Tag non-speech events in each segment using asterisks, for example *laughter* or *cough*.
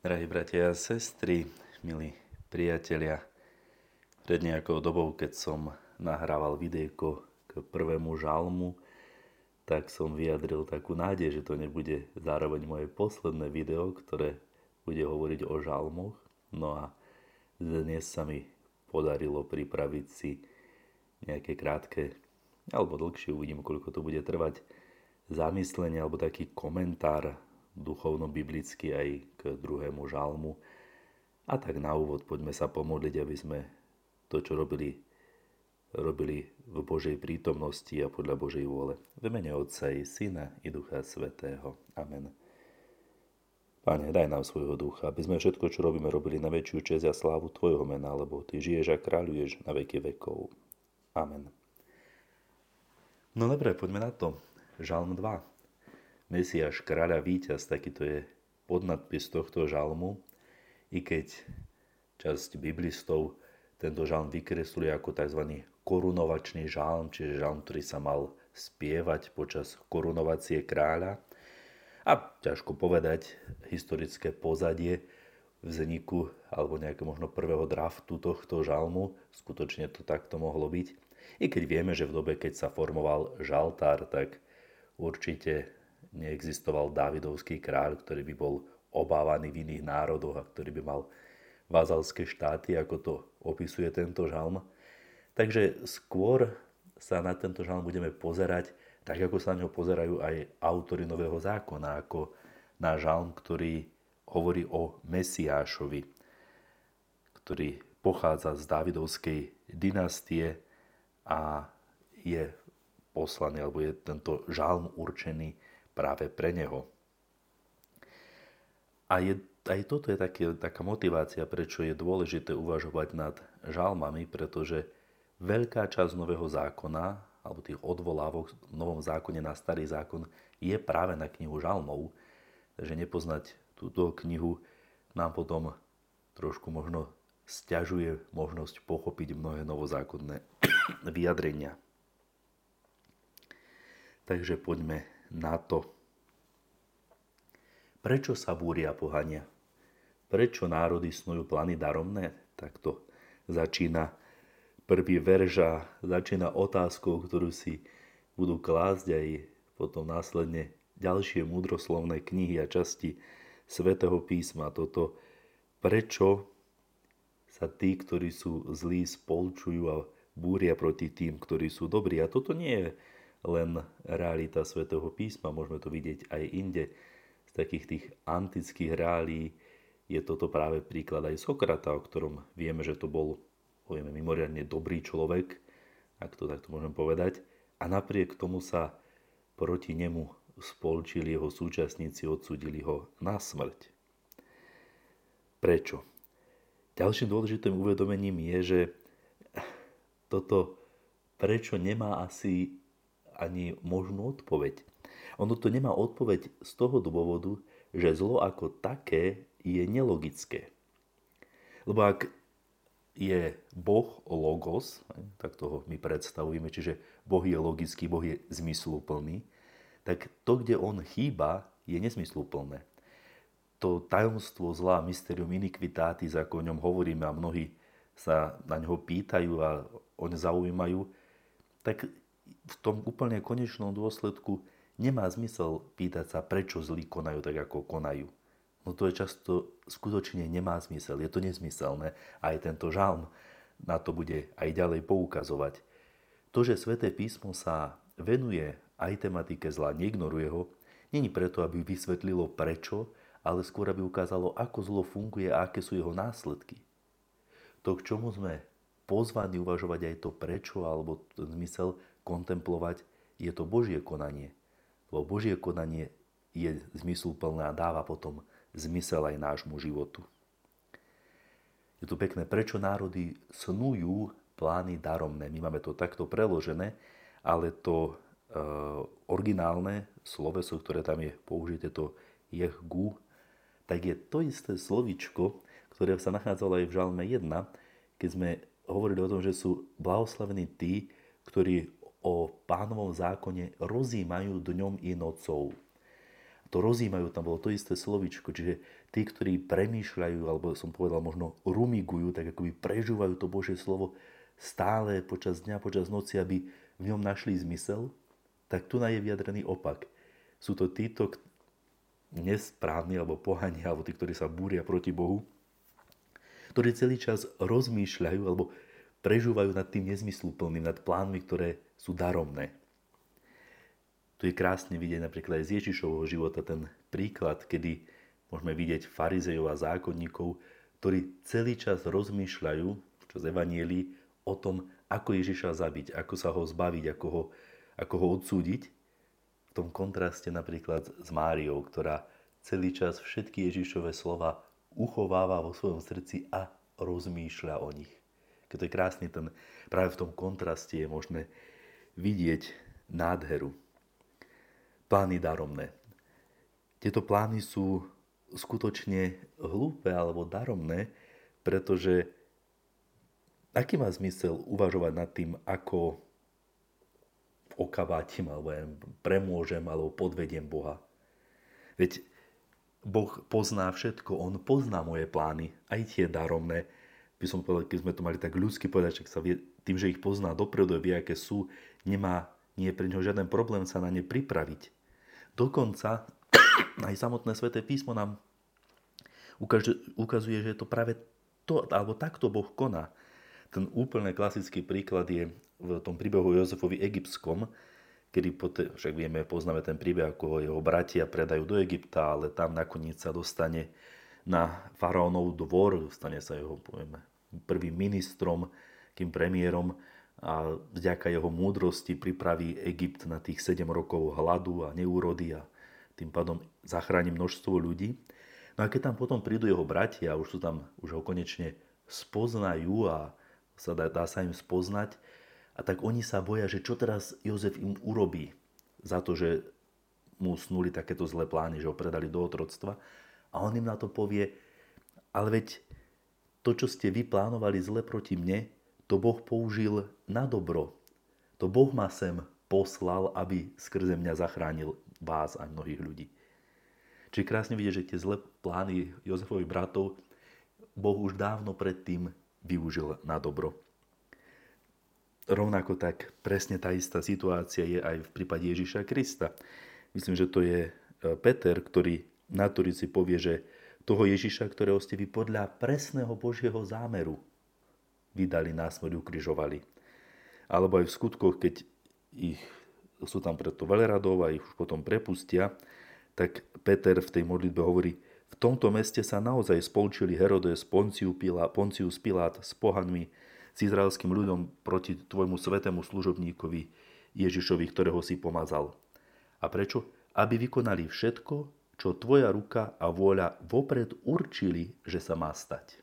Drahí bratia a sestry, milí priatelia, pred nejakou dobou, keď som nahrával videjko k prvému žalmu, tak som vyjadril takú nádej, že to nebude zároveň moje posledné video, ktoré bude hovoriť o žalmoch. No a dnes sa mi podarilo pripraviť si nejaké krátke, alebo dlhšie, uvidím, koľko to bude trvať, zamyslenie alebo taký komentár duchovno-biblicky aj k druhému žalmu. A tak na úvod poďme sa pomodliť, aby sme to, čo robili, robili v Božej prítomnosti a podľa Božej vôle. V mene Otca i Syna i Ducha Svetého. Amen. Pane, daj nám svojho ducha, aby sme všetko, čo robíme, robili na väčšiu čest a slávu Tvojho mena, lebo Ty žiješ a kráľuješ na veky vekov. Amen. No dobre, poďme na to. Žalm 2. Mesiáš, kráľa víťaz, takýto je podnadpis tohto žalmu, i keď časť biblistov tento žalm vykresluje ako tzv. korunovačný žalm, čiže žalm, ktorý sa mal spievať počas korunovacie kráľa, a ťažko povedať historické pozadie vzniku alebo nejakého možno prvého draftu tohto žalmu. Skutočne to takto mohlo byť. I keď vieme, že v dobe, keď sa formoval žaltár, tak určite neexistoval Dávidovský kráľ, ktorý by bol obávaný v iných národoch a ktorý by mal vazalské štáty, ako to opisuje tento žalm. Takže skôr sa na tento žalm budeme pozerať tak ako sa na ňo pozerajú aj autory Nového zákona, ako na žalm, ktorý hovorí o Mesiášovi, ktorý pochádza z Dávidovskej dynastie a je poslaný, alebo je tento žalm určený práve pre neho. A je, aj toto je také, taká motivácia, prečo je dôležité uvažovať nad žalmami, pretože veľká časť Nového zákona alebo tých odvolávok v Novom zákone na Starý zákon je práve na knihu Žalmov. Takže nepoznať túto knihu nám potom trošku možno stiažuje možnosť pochopiť mnohé novozákonné *coughs* vyjadrenia. Takže poďme na to. Prečo sa búria pohania? Prečo národy snujú plány daromné? Tak to začína prvý verža začína otázkou, ktorú si budú klásť aj potom následne ďalšie múdroslovné knihy a časti svätého písma. Toto, prečo sa tí, ktorí sú zlí, spolčujú a búria proti tým, ktorí sú dobrí. A toto nie je len realita svätého písma, môžeme to vidieť aj inde. Z takých tých antických reálí je toto práve príklad aj Sokrata, o ktorom vieme, že to bol povieme, mimoriadne dobrý človek, ak to takto môžem povedať, a napriek tomu sa proti nemu spolčili jeho súčasníci, odsudili ho na smrť. Prečo? Ďalším dôležitým uvedomením je, že toto prečo nemá asi ani možnú odpoveď. Ono to nemá odpoveď z toho dôvodu, že zlo ako také je nelogické. Lebo ak je Boh logos, tak toho my predstavujeme, čiže Boh je logický, Boh je zmysluplný, tak to, kde on chýba, je nesmysluplné. To tajomstvo zla, mysterium iniquitatis, ako o ňom hovoríme a mnohí sa na ňo pýtajú a o ne zaujímajú, tak v tom úplne konečnom dôsledku nemá zmysel pýtať sa, prečo zlí konajú tak, ako konajú no to je často skutočne nemá zmysel, je to nezmyselné. Aj tento žalm na to bude aj ďalej poukazovať. To, že sväté písmo sa venuje aj tematike zla, neignoruje ho, není preto, aby vysvetlilo prečo, ale skôr aby ukázalo, ako zlo funguje a aké sú jeho následky. To, k čomu sme pozvaní uvažovať aj to prečo, alebo ten zmysel kontemplovať, je to Božie konanie. Lebo Božie konanie je zmysluplné a dáva potom zmysel aj nášmu životu. Je tu pekné, prečo národy snujú plány daromné. My máme to takto preložené, ale to e, originálne sloveso, ktoré tam je použité, to jehgu, tak je to isté slovičko, ktoré sa nachádzalo aj v Žalme 1, keď sme hovorili o tom, že sú blahoslavení tí, ktorí o pánovom zákone rozímajú dňom i nocou. to rozímajú, tam bolo to isté slovičko, čiže tí, ktorí premýšľajú, alebo som povedal možno rumigujú, tak akoby prežúvajú to Božie slovo stále počas dňa, počas noci, aby v ňom našli zmysel, tak tu je vyjadrený opak. Sú to títo nesprávni, alebo pohani, alebo tí, ktorí sa búria proti Bohu, ktorí celý čas rozmýšľajú, alebo prežúvajú nad tým nezmysluplným, nad plánmi, ktoré sú daromné. Tu je krásne vidieť napríklad aj z Ježišovho života ten príklad, kedy môžeme vidieť farizejov a zákonníkov, ktorí celý čas rozmýšľajú, čo z Evanielí, o tom, ako Ježiša zabiť, ako sa ho zbaviť, ako ho, ako ho odsúdiť. V tom kontraste napríklad s Máriou, ktorá celý čas všetky Ježišové slova uchováva vo svojom srdci a rozmýšľa o nich. Keď to je krásny, ten, práve v tom kontraste je možné vidieť nádheru plány daromné. Tieto plány sú skutočne hlúpe alebo daromné, pretože aký má zmysel uvažovať nad tým, ako okavátim, alebo ja premôžem, alebo podvediem Boha. Veď Boh pozná všetko, On pozná moje plány, aj tie daromné. By som povedal, keď sme to mali tak ľudsky povedať, sa vie, tým, že ich pozná dopredu, vie, aké sú, nemá, nie je pre neho žiaden problém sa na ne pripraviť. Dokonca *coughs* aj samotné sväté písmo nám ukazuje, že je to práve to, alebo takto Boh koná. Ten úplne klasický príklad je v tom príbehu Jozefovi egyptskom, kedy poté, však vieme, poznáme ten príbeh, ako jeho bratia predajú do Egypta, ale tam nakoniec sa dostane na faraónov dvor, stane sa jeho povieme, prvým ministrom, kým premiérom a vďaka jeho múdrosti pripraví Egypt na tých 7 rokov hladu a neúrody a tým pádom zachráni množstvo ľudí. No a keď tam potom prídu jeho bratia už, sú tam, už ho konečne spoznajú a sa dá, dá sa im spoznať, a tak oni sa boja, že čo teraz Jozef im urobí za to, že mu snuli takéto zlé plány, že ho predali do otroctva. A on im na to povie, ale veď to, čo ste vy plánovali zle proti mne, to Boh použil na dobro. To Boh ma sem poslal, aby skrze mňa zachránil vás a mnohých ľudí. Čiže krásne vidieť, že tie zlé plány Jozefových bratov Boh už dávno predtým využil na dobro. Rovnako tak presne tá istá situácia je aj v prípade Ježiša Krista. Myslím, že to je e, Peter, ktorý na Turici povie, že toho Ježiša, ktorého ste vy podľa presného Božieho zámeru vydali na smrť, ukrižovali. Alebo aj v skutkoch, keď ich sú tam preto veľradov a ich už potom prepustia, tak Peter v tej modlitbe hovorí, v tomto meste sa naozaj spolčili Herodes, Poncius Pilát, s pohanmi, s izraelským ľudom proti tvojmu svetému služobníkovi Ježišovi, ktorého si pomazal. A prečo? Aby vykonali všetko, čo tvoja ruka a vôľa vopred určili, že sa má stať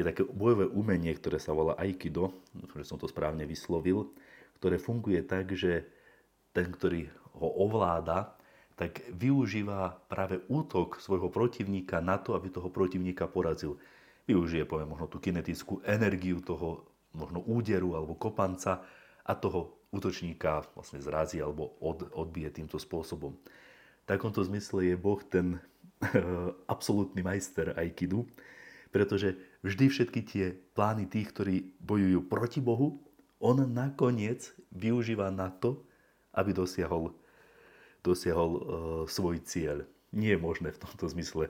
je také bojové umenie, ktoré sa volá Aikido, že som to správne vyslovil, ktoré funguje tak, že ten, ktorý ho ovláda, tak využíva práve útok svojho protivníka na to, aby toho protivníka porazil. Využije, poviem, možno tú kinetickú energiu toho možno úderu alebo kopanca a toho útočníka vlastne zrazí alebo od, odbije týmto spôsobom. Takomto zmysle je Boh ten *laughs* absolútny majster Aikidu, pretože vždy všetky tie plány tých, ktorí bojujú proti Bohu, on nakoniec využíva na to, aby dosiahol, dosiahol uh, svoj cieľ. Nie je možné v tomto zmysle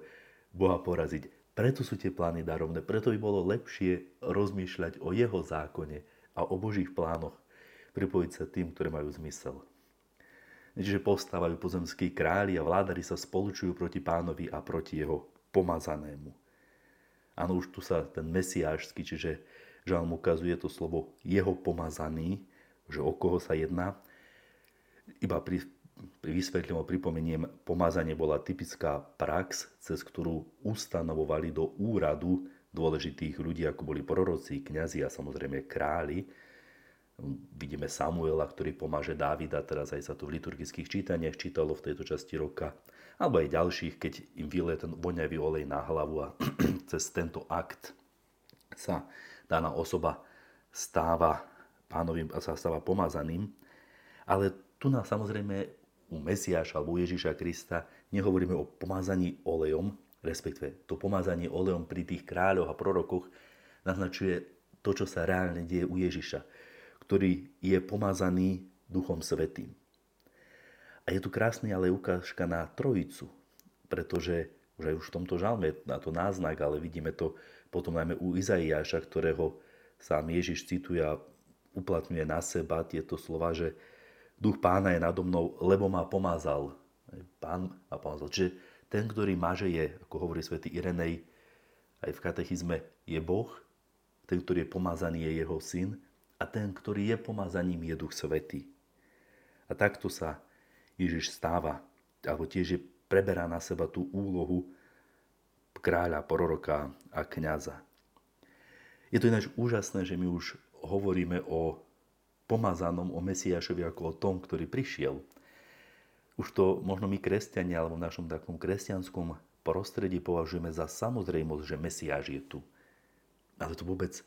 Boha poraziť. Preto sú tie plány darovné, preto by bolo lepšie rozmýšľať o jeho zákone a o Božích plánoch, pripojiť sa tým, ktoré majú zmysel. Čiže postávajú pozemskí králi a vládari sa spolučujú proti pánovi a proti jeho pomazanému. Áno, už tu sa ten mesiášsky, čiže žalm ukazuje to slovo jeho pomazaný, že o koho sa jedná. Iba pri, pri vysvetlím pripomeniem, pomazanie bola typická prax, cez ktorú ustanovovali do úradu dôležitých ľudí, ako boli proroci, kňazi a samozrejme králi. Vidíme Samuela, ktorý pomáže Dávida, teraz aj sa tu v liturgických čítaniach čítalo v tejto časti roka alebo aj ďalších, keď im vylie ten voňavý olej na hlavu a *clears throat* cez tento akt sa daná osoba stáva pánovým, sa stáva pomazaným. Ale tu nás samozrejme u Mesiáša alebo u Ježiša Krista nehovoríme o pomázaní olejom, respektíve to pomázanie olejom pri tých kráľoch a prorokoch naznačuje to, čo sa reálne deje u Ježiša, ktorý je pomázaný Duchom Svetým. A je tu krásny ale ukážka na trojicu, pretože už aj už v tomto žalme na to náznak, ale vidíme to potom najmä u Izaiáša, ktorého sám Ježiš cituje a uplatňuje na seba tieto slova, že duch pána je nado mnou, lebo ma pomázal. Pán ma pomázal. Čiže ten, ktorý maže je, ako hovorí svätý Irenej, aj v katechizme, je Boh, ten, ktorý je pomázaný, je jeho syn a ten, ktorý je pomázaním, je duch svetý. A takto sa Ježiš stáva, alebo tiež je, preberá na seba tú úlohu kráľa, proroka a kňaza. Je to ináč úžasné, že my už hovoríme o pomazanom, o Mesiášovi ako o tom, ktorý prišiel. Už to možno my kresťania alebo v našom takom kresťanskom prostredí považujeme za samozrejmosť, že Mesiáš je tu. Ale to vôbec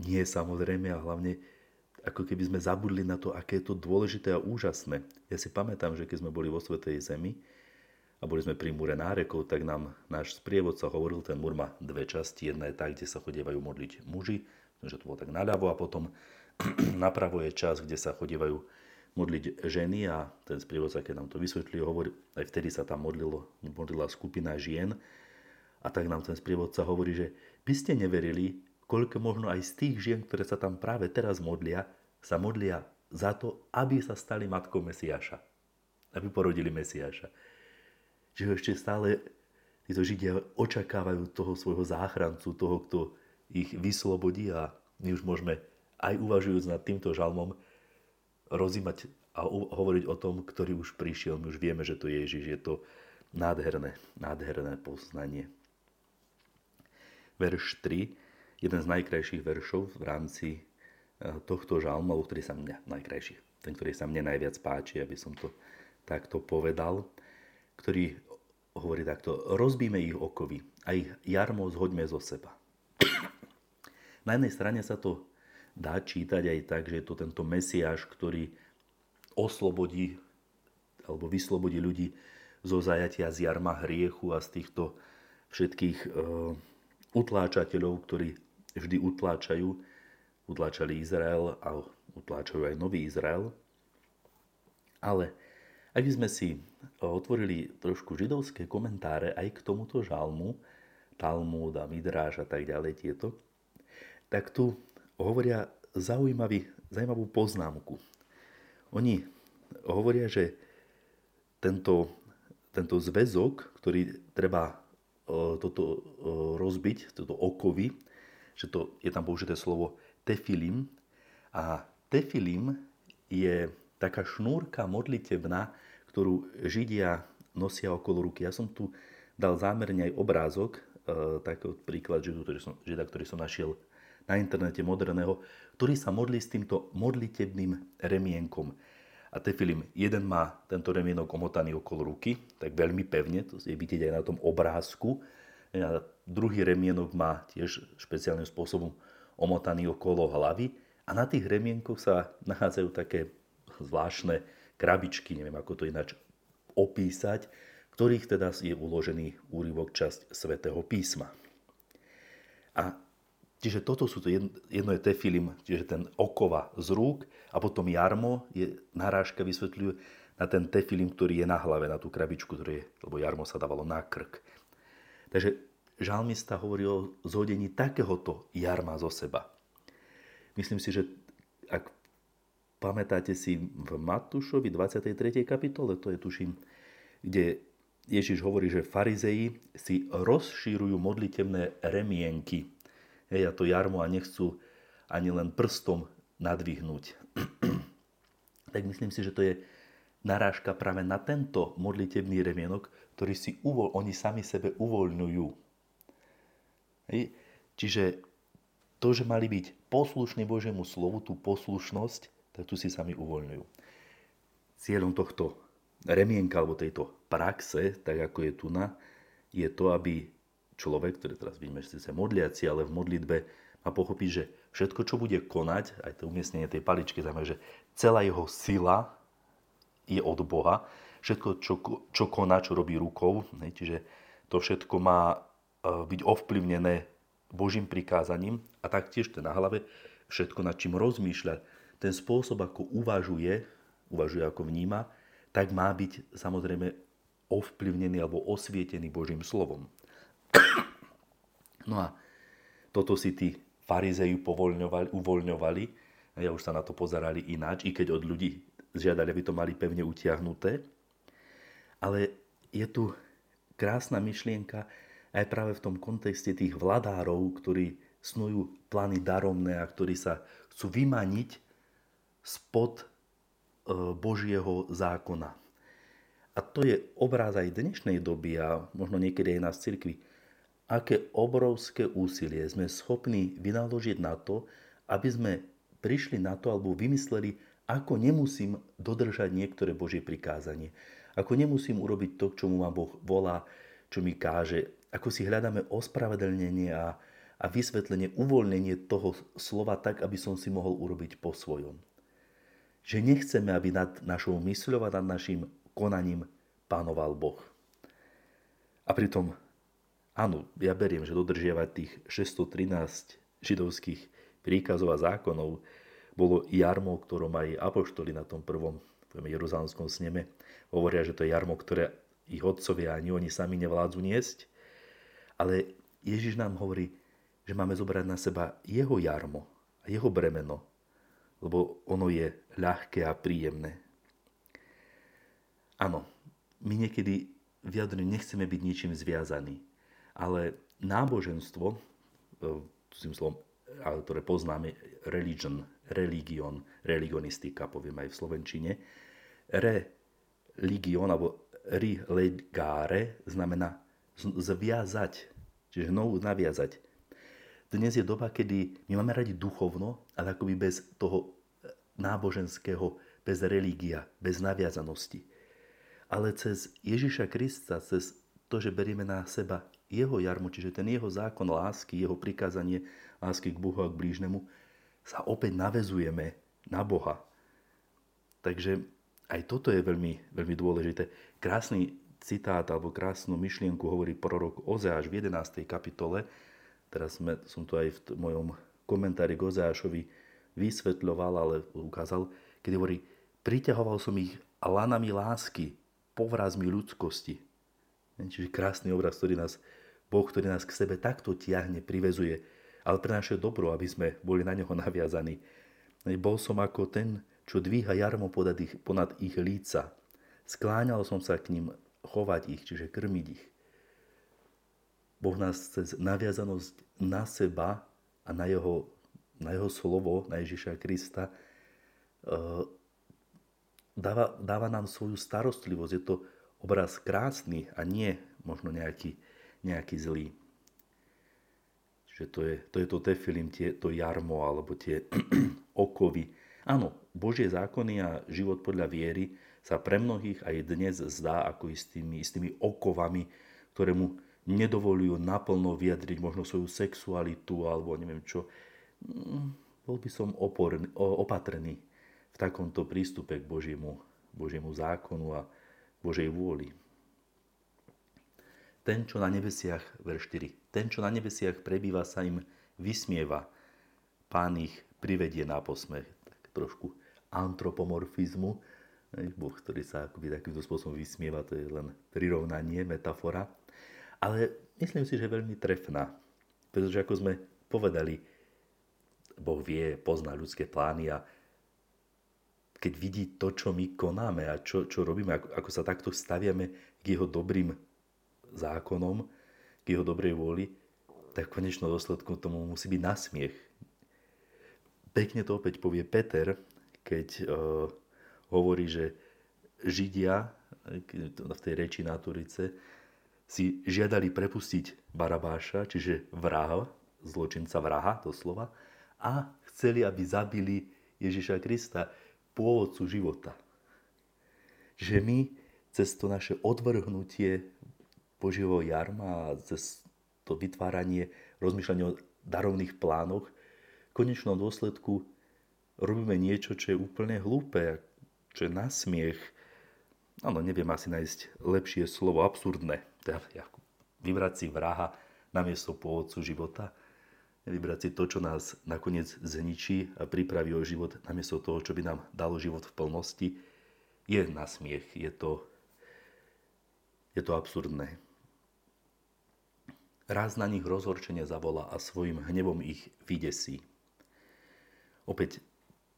nie samozrejme a hlavne ako keby sme zabudli na to, aké je to dôležité a úžasné. Ja si pamätám, že keď sme boli vo Svetej Zemi a boli sme pri múre nárekov, tak nám náš sprievodca hovoril, ten múr má dve časti. Jedna je tá, kde sa chodievajú modliť muži, že to bolo tak naľavo a potom *clears throat* napravo je čas, kde sa chodívajú modliť ženy a ten sprievodca, keď nám to vysvetlil, hovorí, aj vtedy sa tam modlilo, modlila skupina žien a tak nám ten sprievodca hovorí, že by ste neverili, koľko možno aj z tých žien, ktoré sa tam práve teraz modlia, sa modlia za to, aby sa stali matkou Mesiáša. Aby porodili Mesiáša. Že ešte stále títo Židia očakávajú toho svojho záchrancu, toho, kto ich vyslobodí a my už môžeme aj uvažujúc nad týmto žalmom rozímať a hovoriť o tom, ktorý už prišiel. My už vieme, že to je Ježiš. Je to nádherné, nádherné poznanie. Verš 3, jeden z najkrajších veršov v rámci e, tohto žalmu, ktorý sa mňa najkrajší, ten, ktorý sa mne najviac páči, aby som to takto povedal, ktorý hovorí takto, rozbíme ich okovy a ich jarmo zhoďme zo seba. Na jednej strane sa to dá čítať aj tak, že je to tento Mesiáš, ktorý oslobodí alebo vyslobodí ľudí zo zajatia z jarma hriechu a z týchto všetkých e, utláčateľov, ktorí vždy utláčajú, utláčali Izrael a utláčajú aj nový Izrael. Ale ak by sme si otvorili trošku židovské komentáre aj k tomuto žalmu, Talmud a Midráž a tak ďalej tieto, tak tu hovoria zaujímavý, zaujímavú poznámku. Oni hovoria, že tento, tento zväzok, ktorý treba e, toto e, rozbiť, toto okovy, že to, je tam použité slovo tefilim. A tefilim je taká šnúrka modlitebná, ktorú Židia nosia okolo ruky. Ja som tu dal zámerne aj obrázok, e, taký príklad Žida, ktorý som, Žida, ktorý som našiel na internete moderného, ktorý sa modlí s týmto modlitebným remienkom. A Tefilim, jeden má tento remienok omotaný okolo ruky, tak veľmi pevne, to je vidieť aj na tom obrázku. Druhý remienok má tiež špeciálnym spôsobom omotaný okolo hlavy. A na tých remienkoch sa nachádzajú také zvláštne krabičky, neviem ako to ináč opísať, ktorých teda je uložený úryvok časť svätého písma. A Čiže toto sú to, jedno, jedno je tefilim, čiže ten okova z rúk a potom jarmo je narážka vysvetľuje na ten tefilim, ktorý je na hlave, na tú krabičku, ktorý je, lebo jarmo sa dávalo na krk. Takže žalmista hovorí o zhodení takéhoto jarma zo seba. Myslím si, že ak pamätáte si v Matúšovi 23. kapitole, to je tuším, kde Ježiš hovorí, že farizeji si rozšírujú modlitebné remienky hej, a to jarmo a nechcú ani len prstom nadvihnúť. *clears throat* tak myslím si, že to je narážka práve na tento modlitebný remienok, ktorý si uvol, oni sami sebe uvoľňujú. Čiže to, že mali byť poslušní Božiemu slovu, tú poslušnosť, tak tu si sami uvoľňujú. Cieľom tohto remienka alebo tejto praxe, tak ako je tu na, je to, aby človek, ktorý teraz vidíme, že sa modliaci, ale v modlitbe má pochopiť, že všetko, čo bude konať, aj to umiestnenie tej paličky, znamená, že celá jeho sila je od Boha. Všetko, čo, čo koná, čo robí rukou, hej, čiže to všetko má byť ovplyvnené Božím prikázaním a taktiež to na hlave všetko, nad čím rozmýšľa, ten spôsob, ako uvažuje, uvažuje, ako vníma, tak má byť samozrejme ovplyvnený alebo osvietený Božím slovom. No a toto si tí uvoľňovali, uvoľňovali, ja už sa na to pozerali ináč, i keď od ľudí žiadali, aby to mali pevne utiahnuté. Ale je tu krásna myšlienka aj práve v tom kontexte tých vladárov, ktorí snujú plány daromné a ktorí sa chcú vymaniť spod e, Božieho zákona. A to je obráz aj dnešnej doby a možno niekedy aj nás cirkvi. Aké obrovské úsilie sme schopní vynaložiť na to, aby sme prišli na to alebo vymysleli, ako nemusím dodržať niektoré Božie prikázanie. Ako nemusím urobiť to, čo mu ma Boh volá, čo mi káže. Ako si hľadáme ospravedlnenie a, a vysvetlenie, uvoľnenie toho slova tak, aby som si mohol urobiť po svojom. Že nechceme, aby nad našou mysľou a nad našim konaním pánoval Boh. A pritom, áno, ja beriem, že dodržiavať tých 613 židovských príkazov a zákonov bolo jarmo, ktorom aj apoštoli na tom prvom v Jeruzalemskom sneme hovoria, že to je jarmo, ktoré ich otcovia ani oni sami nevládzu niesť. Ale Ježiš nám hovorí, že máme zobrať na seba jeho jarmo a jeho bremeno, lebo ono je ľahké a príjemné. Áno, my niekedy vyjadrene nechceme byť ničím zviazaní, ale náboženstvo, e, tým slovom, ktoré poznáme, religion, religion, religionistika, poviem aj v slovenčine, religion alebo rilegare znamená zviazať, čiže znovu naviazať. Dnes je doba, kedy my máme radi duchovno, ale akoby bez toho náboženského, bez religia, bez naviazanosti ale cez Ježiša Krista, cez to, že berieme na seba jeho jarmo, čiže ten jeho zákon lásky, jeho prikázanie lásky k Bohu a k blížnemu, sa opäť navezujeme na Boha. Takže aj toto je veľmi, veľmi dôležité. Krásny citát alebo krásnu myšlienku hovorí prorok Ozeáš v 11. kapitole. Teraz sme, som to aj v mojom komentári k Ozeášovi vysvetľoval, ale ukázal, keď hovorí, priťahoval som ich lanami lásky, povrazmi ľudskosti. Čiže krásny obraz, ktorý nás, Boh, ktorý nás k sebe takto tiahne, privezuje, ale pre naše dobro, aby sme boli na neho naviazaní. Bol som ako ten, čo dvíha jarmo ponad ich líca. Skláňal som sa k ním chovať ich, čiže krmiť ich. Boh nás cez naviazanosť na seba a na jeho, na jeho slovo, na Ježiša Krista, eh, dáva, dáva nám svoju starostlivosť. Je to obraz krásny a nie možno nejaký, nejaký zlý. Čiže to je to, je to tefilím, tie, to jarmo alebo tie *clears throat* okovy. Áno, Božie zákony a život podľa viery sa pre mnohých aj dnes zdá ako istými, istými okovami, ktoré mu nedovolujú naplno vyjadriť možno svoju sexualitu alebo neviem čo. Mm, bol by som oporný, opatrný v takomto prístupe k Božiemu, Božiemu zákonu a Božej vôli. Ten, čo na nebesiach, verš 4, ten, čo na nebesiach prebýva, sa im vysmieva. Pán ich privedie na posmech. Tak trošku antropomorfizmu. Boh, ktorý sa akoby takýmto spôsobom vysmieva, to je len prirovnanie, metafora. Ale myslím si, že je veľmi trefná. Pretože ako sme povedali, Boh vie, pozná ľudské plány a keď vidí to, čo my konáme a čo, čo robíme, ako, ako sa takto staviame k jeho dobrým zákonom, k jeho dobrej vôli, tak v konečnom dôsledku tomu musí byť nasmiech. Pekne to opäť povie Peter, keď uh, hovorí, že Židia v tej reči na Turice si žiadali prepustiť Barabáša, čiže vraha, zločinca vraha doslova, a chceli, aby zabili Ježiša Krista pôvodcu života. Že my cez to naše odvrhnutie Božieho jarma a cez to vytváranie, rozmýšľanie o darovných plánoch, v konečnom dôsledku robíme niečo, čo je úplne hlúpe, čo je nasmiech áno, neviem asi nájsť lepšie slovo, absurdné. Teda vybrať si vraha namiesto pôvodcu života, vybrať si to, čo nás nakoniec zničí a pripraví o život namiesto toho, čo by nám dalo život v plnosti, je na smiech, je to, je to absurdné. Raz na nich rozhorčenie zavolá a svojim hnevom ich vydesí. Opäť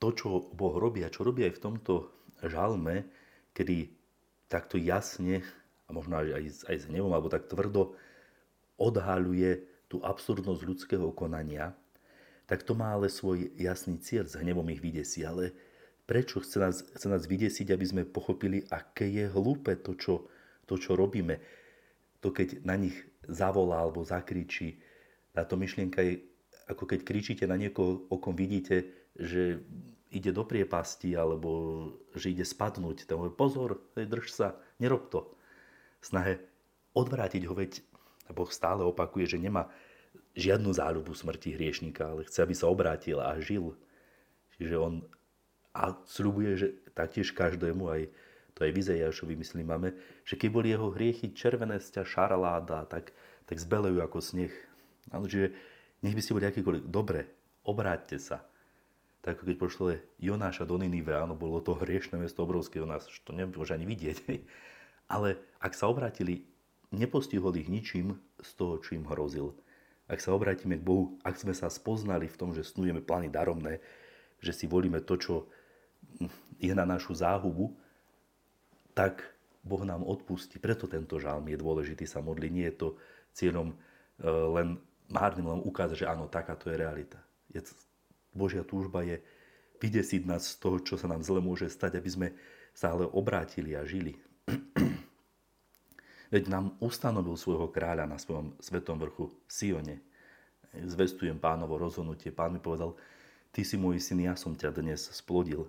to, čo Boh robí a čo robí aj v tomto žalme, kedy takto jasne, a možno aj, aj s hnevom, alebo tak tvrdo odhaľuje tú absurdnosť ľudského konania, tak to má ale svoj jasný cieľ, s hnevom ich vydesí. Ale prečo chce nás, chce nás vydesiť, aby sme pochopili, aké je hlúpe to, čo, to, čo robíme. To, keď na nich zavolá alebo zakričí. Táto myšlienka je, ako keď kričíte na niekoho, o kom vidíte, že ide do priepasti alebo že ide spadnúť. Tam pozor, drž sa, nerob to. Snahe odvrátiť ho, veď Boh stále opakuje, že nemá žiadnu záľubu smrti hriešníka, ale chce, aby sa obrátil a žil. Čiže on a sľubuje, že taktiež každému, aj to aj Vizejášovi myslím máme, že keď boli jeho hriechy červené sťa šaraláda, tak, tak zbelejú ako sneh. Ale že nech by ste boli akýkoľvek, dobre, obráťte sa. Tak ako keď pošle Jonáša do Ninive, áno, bolo to hriešne mesto obrovské, u nás to nemôže ani vidieť. *laughs* Ale ak sa obrátili, nepostihol ich ničím z toho, čo im hrozil ak sa obrátime k Bohu, ak sme sa spoznali v tom, že snujeme plány daromné, že si volíme to, čo je na našu záhubu, tak Boh nám odpustí. Preto tento žalm je dôležitý sa modliť. Nie je to cieľom e, len márnym len ukázať, že áno, takáto je realita. Je, Božia túžba je vydesiť nás z toho, čo sa nám zle môže stať, aby sme sa ale obrátili a žili. *clears throat* Veď nám ustanovil svojho kráľa na svojom svetom vrchu Sione. Zvestujem pánovo rozhodnutie. Pán mi povedal, ty si môj syn, ja som ťa dnes splodil.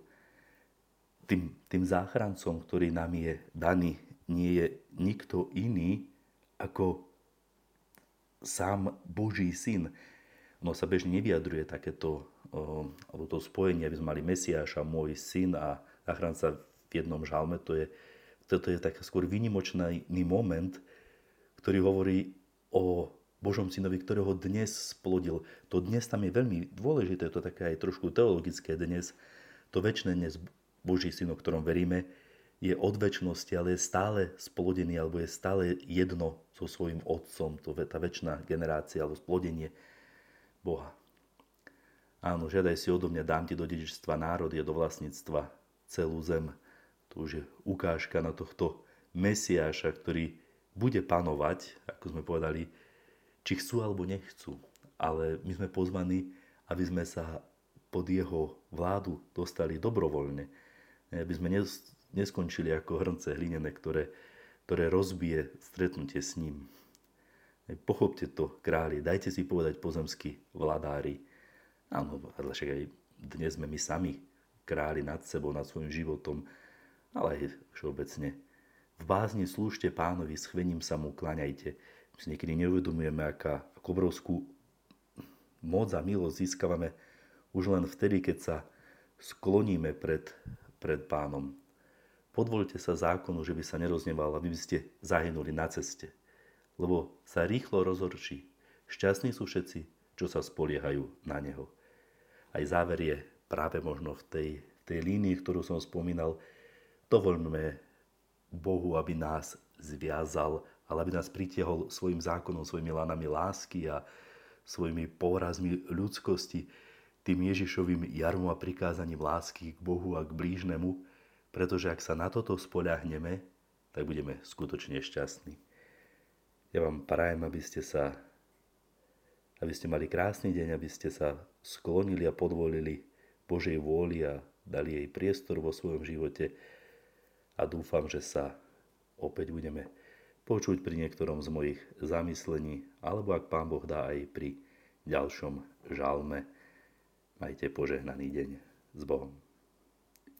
Tým, tým záchrancom, ktorý nám je daný, nie je nikto iný ako sám Boží syn. No sa bežne nevyjadruje takéto, alebo to spojenie, aby sme mali Mesiáša, môj syn a záchranca v jednom žalme, to je toto je tak skôr vynimočný moment, ktorý hovorí o Božom synovi, ktorého dnes splodil. To dnes tam je veľmi dôležité, to také aj trošku teologické dnes. To väčšie dnes Boží syn, o ktorom veríme, je od väčšnosti, ale je stále splodený, alebo je stále jedno so svojím otcom, to je tá väčšiná generácia, alebo splodenie Boha. Áno, žiadaj si odo mňa, dám ti do dedičstva národy a do vlastníctva celú zem. To už je ukážka na tohto Mesiáša, ktorý bude panovať, ako sme povedali, či chcú alebo nechcú. Ale my sme pozvaní, aby sme sa pod jeho vládu dostali dobrovoľne. Aby sme neskončili ako hrnce hlinené, ktoré, ktoré rozbije stretnutie s ním. Pochopte to, králi, dajte si povedať pozemskí vladári. Áno, ale však aj dnes sme my sami králi nad sebou, nad svojim životom, ale aj všeobecne. V bázni slúžte pánovi, schvením sa mu klaňajte. My si niekedy neuvedomujeme, aká, akú obrovskú moc a milosť získavame už len vtedy, keď sa skloníme pred, pred pánom. Podvolte sa zákonu, že by sa nerozneval, aby by ste zahynuli na ceste. Lebo sa rýchlo rozhorčí. Šťastní sú všetci, čo sa spoliehajú na neho. Aj záver je práve možno v tej, tej línii, ktorú som spomínal, Dovoľme Bohu, aby nás zviazal, ale aby nás pritiahol svojim zákonom, svojimi lanami lásky a svojimi porazmi ľudskosti, tým Ježišovým jarmom a prikázaním lásky k Bohu a k blížnemu, pretože ak sa na toto spoľahneme, tak budeme skutočne šťastní. Ja vám prajem, aby ste sa aby ste mali krásny deň, aby ste sa sklonili a podvolili Božej vôli a dali jej priestor vo svojom živote, a dúfam, že sa opäť budeme počuť pri niektorom z mojich zamyslení, alebo ak Pán Boh dá aj pri ďalšom žalme. Majte požehnaný deň s Bohom.